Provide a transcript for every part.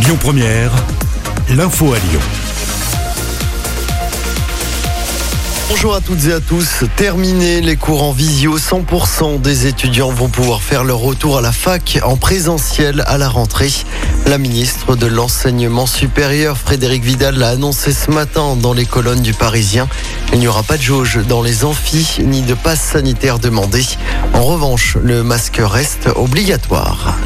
Lyon Première, l'info à Lyon. Bonjour à toutes et à tous. Terminé les cours en visio, 100% des étudiants vont pouvoir faire leur retour à la fac en présentiel à la rentrée. La ministre de l'Enseignement supérieur, Frédéric Vidal, l'a annoncé ce matin dans les colonnes du Parisien. Il n'y aura pas de jauge dans les amphis ni de passe sanitaire demandé. En revanche, le masque reste obligatoire.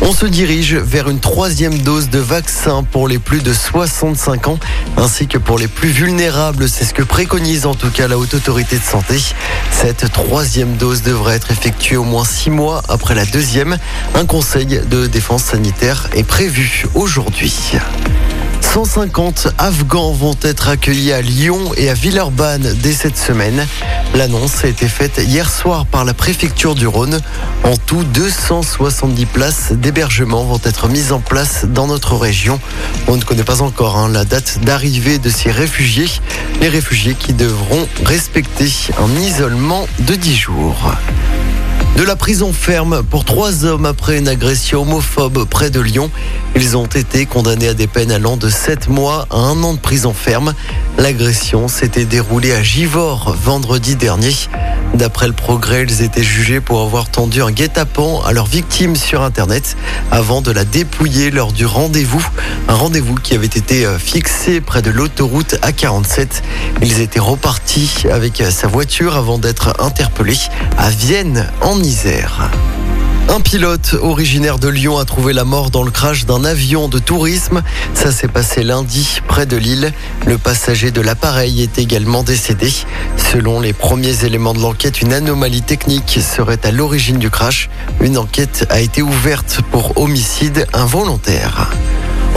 On se dirige vers une troisième dose de vaccin pour les plus de 65 ans ainsi que pour les plus vulnérables. C'est ce que préconise en tout cas la Haute Autorité de Santé. Cette troisième dose devrait être effectuée au moins six mois après la deuxième. Un conseil de défense sanitaire est prévu aujourd'hui. 150 Afghans vont être accueillis à Lyon et à Villeurbanne dès cette semaine. L'annonce a été faite hier soir par la préfecture du Rhône. En tout, 270 places d'hébergement vont être mises en place dans notre région. On ne connaît pas encore hein, la date d'arrivée de ces réfugiés. Les réfugiés qui devront respecter un isolement de 10 jours. De la prison ferme pour trois hommes après une agression homophobe près de Lyon. Ils ont été condamnés à des peines allant de 7 mois à un an de prison ferme. L'agression s'était déroulée à Givors vendredi dernier. D'après le progrès, ils étaient jugés pour avoir tendu un guet-apens à leur victime sur Internet avant de la dépouiller lors du rendez-vous. Un rendez-vous qui avait été euh, fixé près de l'autoroute A47. Ils étaient repartis avec sa voiture avant d'être interpellés à Vienne en Isère. Un pilote originaire de Lyon a trouvé la mort dans le crash d'un avion de tourisme. Ça s'est passé lundi près de Lille. Le passager de l'appareil est également décédé. Selon les premiers éléments de l'enquête, une anomalie technique serait à l'origine du crash. Une enquête a été ouverte pour homicide involontaire.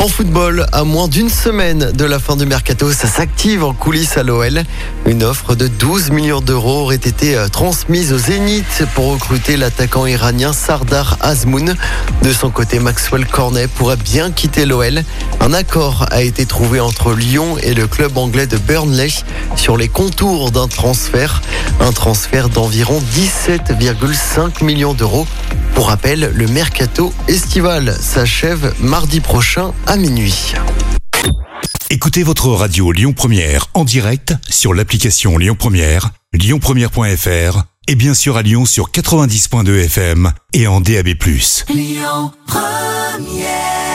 En football, à moins d'une semaine de la fin du mercato, ça s'active en coulisses à l'OL. Une offre de 12 millions d'euros aurait été euh, transmise au Zénith pour recruter l'attaquant iranien Sardar Azmoun. De son côté, Maxwell Cornet pourrait bien quitter l'OL. Un accord a été trouvé entre Lyon et le club anglais de Burnley sur les contours d'un transfert. Un transfert d'environ 17,5 millions d'euros. Pour rappel, le mercato estival s'achève mardi prochain à minuit. Écoutez votre radio Lyon Première en direct sur l'application Lyon Première, lyonpremière.fr et bien sûr à Lyon sur 90.2 FM et en DAB+. Lyon Première